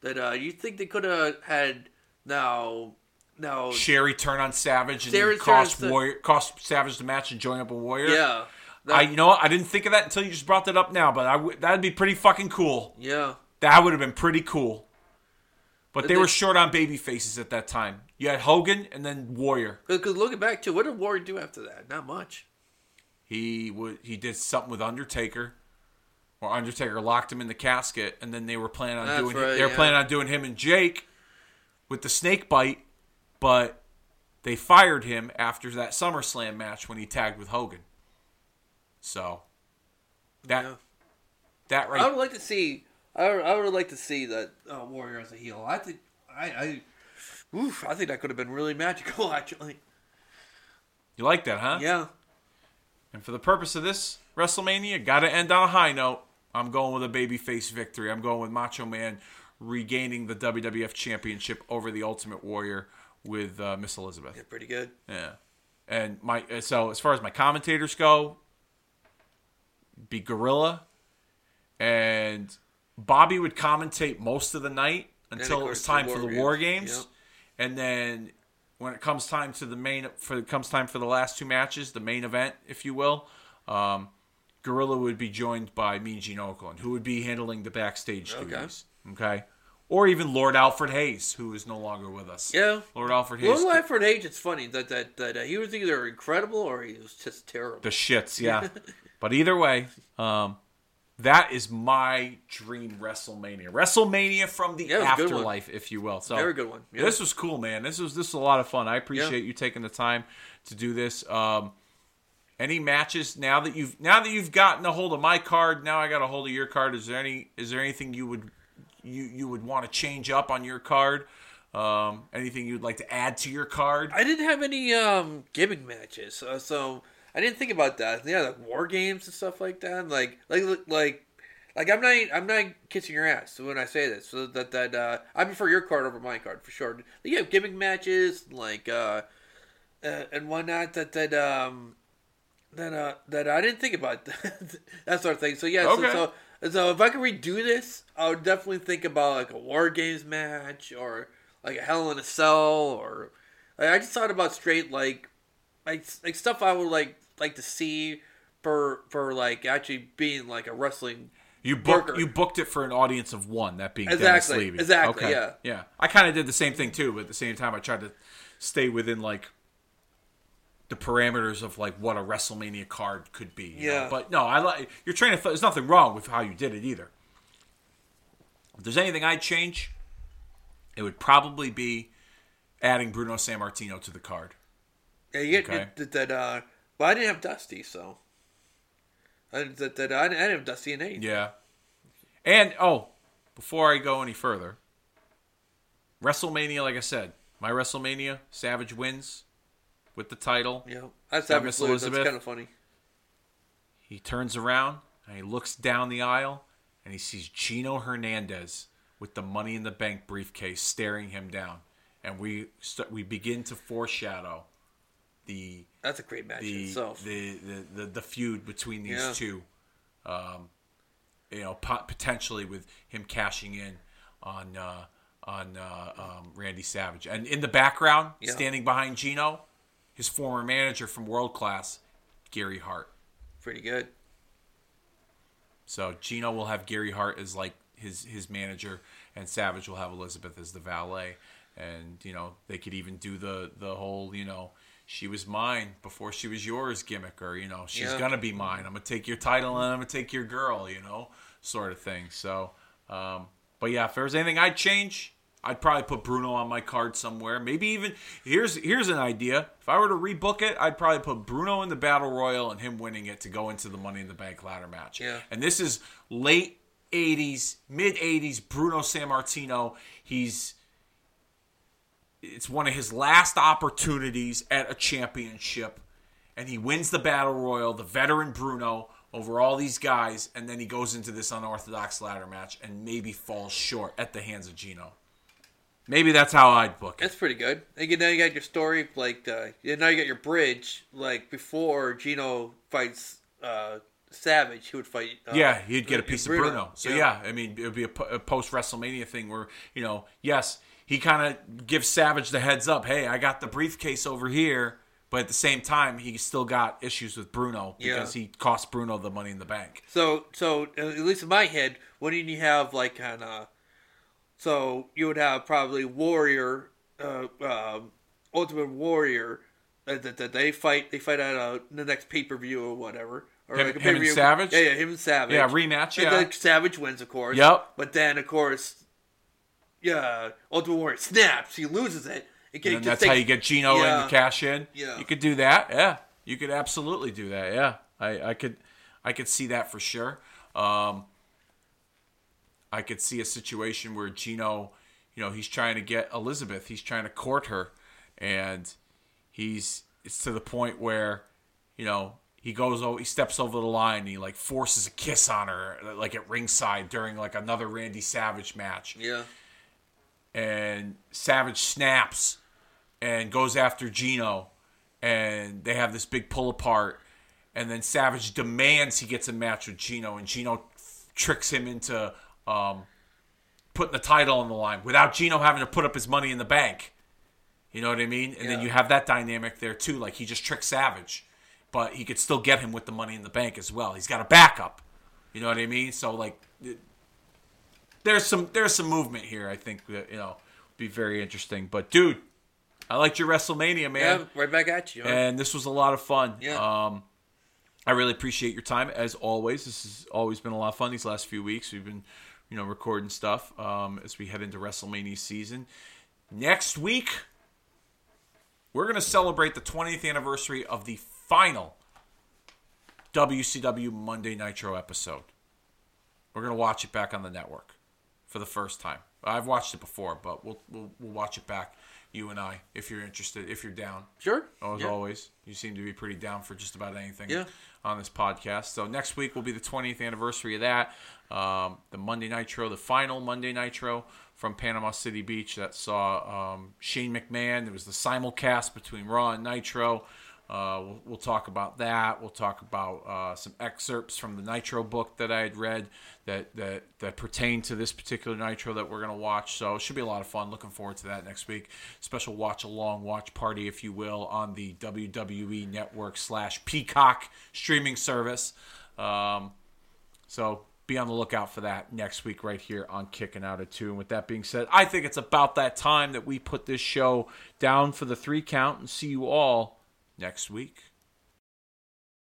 that uh, you think they could have had now, now, Sherry turn on Savage and then cost the- Warrior, cost Savage the match and join up a Warrior. yeah, that, I, you know what? I didn't think of that until you just brought that up now, but I w- that'd be pretty fucking cool. yeah. That would have been pretty cool. But they they- were short on baby faces at that time. You had Hogan and then Warrior. Because looking back to what did Warrior do after that? Not much. He would he did something with Undertaker, or Undertaker locked him in the casket, and then they were planning on That's doing right, they were yeah. planning on doing him and Jake with the snake bite, but they fired him after that SummerSlam match when he tagged with Hogan. So that Yeah. that right. I would like to see. I would, I would like to see that uh, Warrior as a heel. I think. I. I Oof, I think that could have been really magical, actually. you like that, huh? Yeah. And for the purpose of this WrestleMania, got to end on a high note. I'm going with a babyface victory. I'm going with Macho Man regaining the WWF Championship over the Ultimate Warrior with uh, Miss Elizabeth. Yeah, pretty good. Yeah. And my so as far as my commentators go, be Gorilla, and Bobby would commentate most of the night until it was time War for the Games. War Games, Yep. and then when it comes time to the main for it comes time for the last two matches, the main event, if you will. Um, Gorilla would be joined by Mean Gene Okerlund, who would be handling the backstage Okay. duties. Okay. Or even Lord Alfred Hayes, who is no longer with us. Yeah. Lord Alfred Hayes. Little Alfred Age, it's funny that that, that uh, he was either incredible or he was just terrible. The shits, yeah. but either way, um, that is my dream WrestleMania. WrestleMania from the Yeah, it was a good one. afterlife, if you will. So Very good one, yeah. This was cool, man. This was this was a lot of fun. I appreciate you taking the time to do this. Um, any matches now that you've now that you've gotten a hold of my card, now I got a hold of your card. Is there any is there anything you would you you would want to change up on your card? Um, anything you'd like to add to your card? I didn't have any um gimmick matches, uh, so I didn't think about that. Yeah, like war games and stuff like that. Like like like like I'm not I'm not kissing your ass when I say this. So that that uh, I prefer your card over my card for sure. You have gimmick matches like uh, uh and whatnot that that um that uh that I didn't think about that sort of thing. So yeah, Okay. so, so so if I could redo this, I would definitely think about like a war games match or like a Hell in a Cell or like, I just thought about straight like like like stuff I would like like to see for for like actually being like a wrestling. You booked you booked it for an audience of one, that being Dennis Exactly, Levy. exactly, Okay. yeah. yeah. I kind of did the same thing too, but at the same time, I tried to stay within like the parameters of like what a WrestleMania card could be. you know? Yeah. But no, I like your train of thought. There's nothing wrong with how you did it either. If there's anything I'd change, it would probably be adding Bruno Sammartino to the card. Yeah, you get Okay. that, that uh, but I didn't have Dusty, so I that, that I, didn't, I didn't have Dusty in eight. Yeah. And oh, before I go any further, WrestleMania, like I said, my WrestleMania, Savage wins with the title. Yeah, that's Miss lose. That's kind of funny. He turns around and he looks down the aisle and he sees Gino Hernandez with the Money in the Bank briefcase staring him down, and we st- we begin to foreshadow the That's a great match in the, itself. the, the, the the feud between these Yeah. two. Um, you know, po- potentially with him cashing in on uh, on uh, um, Randy Savage, and in the background, Yeah. standing behind Gino, his former manager from World Class, Gary Hart. Pretty good. So Gino will have Gary Hart as like his his manager, and Savage will have Elizabeth as the valet. And you know they could even do the the whole you know she was mine before she was yours gimmick, or you know she's Yeah. gonna be mine. I'm gonna take your title and I'm gonna take your girl, you know, sort of thing. So, um, but yeah, if there's anything I'd change, I'd probably put Bruno on my card somewhere. Maybe even here's here's an idea. If I were to rebook it, I'd probably put Bruno in the battle royal and him winning it to go into the Money in the Bank ladder match. Yeah. And this is late '80s, mid '80s. Bruno Sammartino. He's it's one of his last opportunities at a championship, and he wins the battle royal. The veteran Bruno over all these guys, and then he goes into this unorthodox ladder match and maybe falls short at the hands of Gino. Maybe that's how I'd book it. That's pretty good. And now you got your story, like uh, now you got your bridge. Like before, Gino fights uh, Savage, he would fight. Uh, Yeah, he'd get a piece Bruno. of Bruno. So yeah, I mean, it would be a, post WrestleMania thing where you know, yes, he kind of gives Savage the heads up. Hey, I got the briefcase over here, but at the same time, he still got issues with Bruno because Yeah. he cost Bruno the money in the bank. So, so uh, at least in my head, wouldn't you have like kind of? So you would have probably Warrior, uh, um Ultimate Warrior, uh, that, that they fight. They fight at uh, the next pay per view or whatever. Or Him- like a him and. Savage? Yeah, yeah, him and Savage. Yeah, rematch, And yeah. then Savage wins, of course. Yep. But then, of course, yeah, Ultimate Warrior snaps. He loses it. It And that's how you get Gino Yeah. in to cash in. Yeah. You could do that. Yeah, you could absolutely do that. Yeah, I, I could, I could see that for sure. Um, I could see a situation where Gino, you know, he's trying to get Elizabeth. He's trying to court her, and he's it's to the point where, you know, he goes over, he steps over the line, and he like forces a kiss on her, like at ringside during like another Randy Savage match. Yeah. and Savage snaps and goes after Gino, and they have this big pull apart, and then Savage demands he gets a match with Gino, and Gino tricks him into um, putting the title on the line without Gino having to put up his money in the bank. You know what I mean? And then you have that dynamic there too. Like he just tricks Savage, but he could still get him with the money in the bank as well. He's got a backup. You know what I mean? So like, it- there's some there's some movement here. I think that you know be very interesting. But dude, I liked your WrestleMania, man, Yeah, right back at you. huh? and this was a lot of fun. Yeah. Um, I really appreciate your time as always. This has always been a lot of fun these last few weeks. We've been, you know, recording stuff um, as we head into WrestleMania season. Next week, we're going to celebrate the 20th anniversary of the final WCW Monday Nitro episode. We're going to watch it back on the network for the first time. I've watched it before, but we'll we'll, we'll watch it back, you and I, if you're interested, if you're down. sure. As Yeah. always, you seem to be pretty down for just about anything Yeah. On this podcast. So next week will be the 20th anniversary of that. Um, the Monday Nitro, the final Monday Nitro from Panama City Beach that saw um, Shane McMahon. There was the simulcast between Raw and Nitro. Uh, we'll, we'll talk about that. We'll talk about uh, some excerpts from the Nitro book that I had read that that that pertain to this particular Nitro that we're gonna watch. So it should be a lot of fun. Looking forward to that next week. Special watch along, watch party, if you will, on the WWE Network slash Peacock streaming service. Um, so be on the lookout for that next week right here on Kicking Out at Two. And with that being said, I think it's about that time that we put this show down for the three count and see you all next week.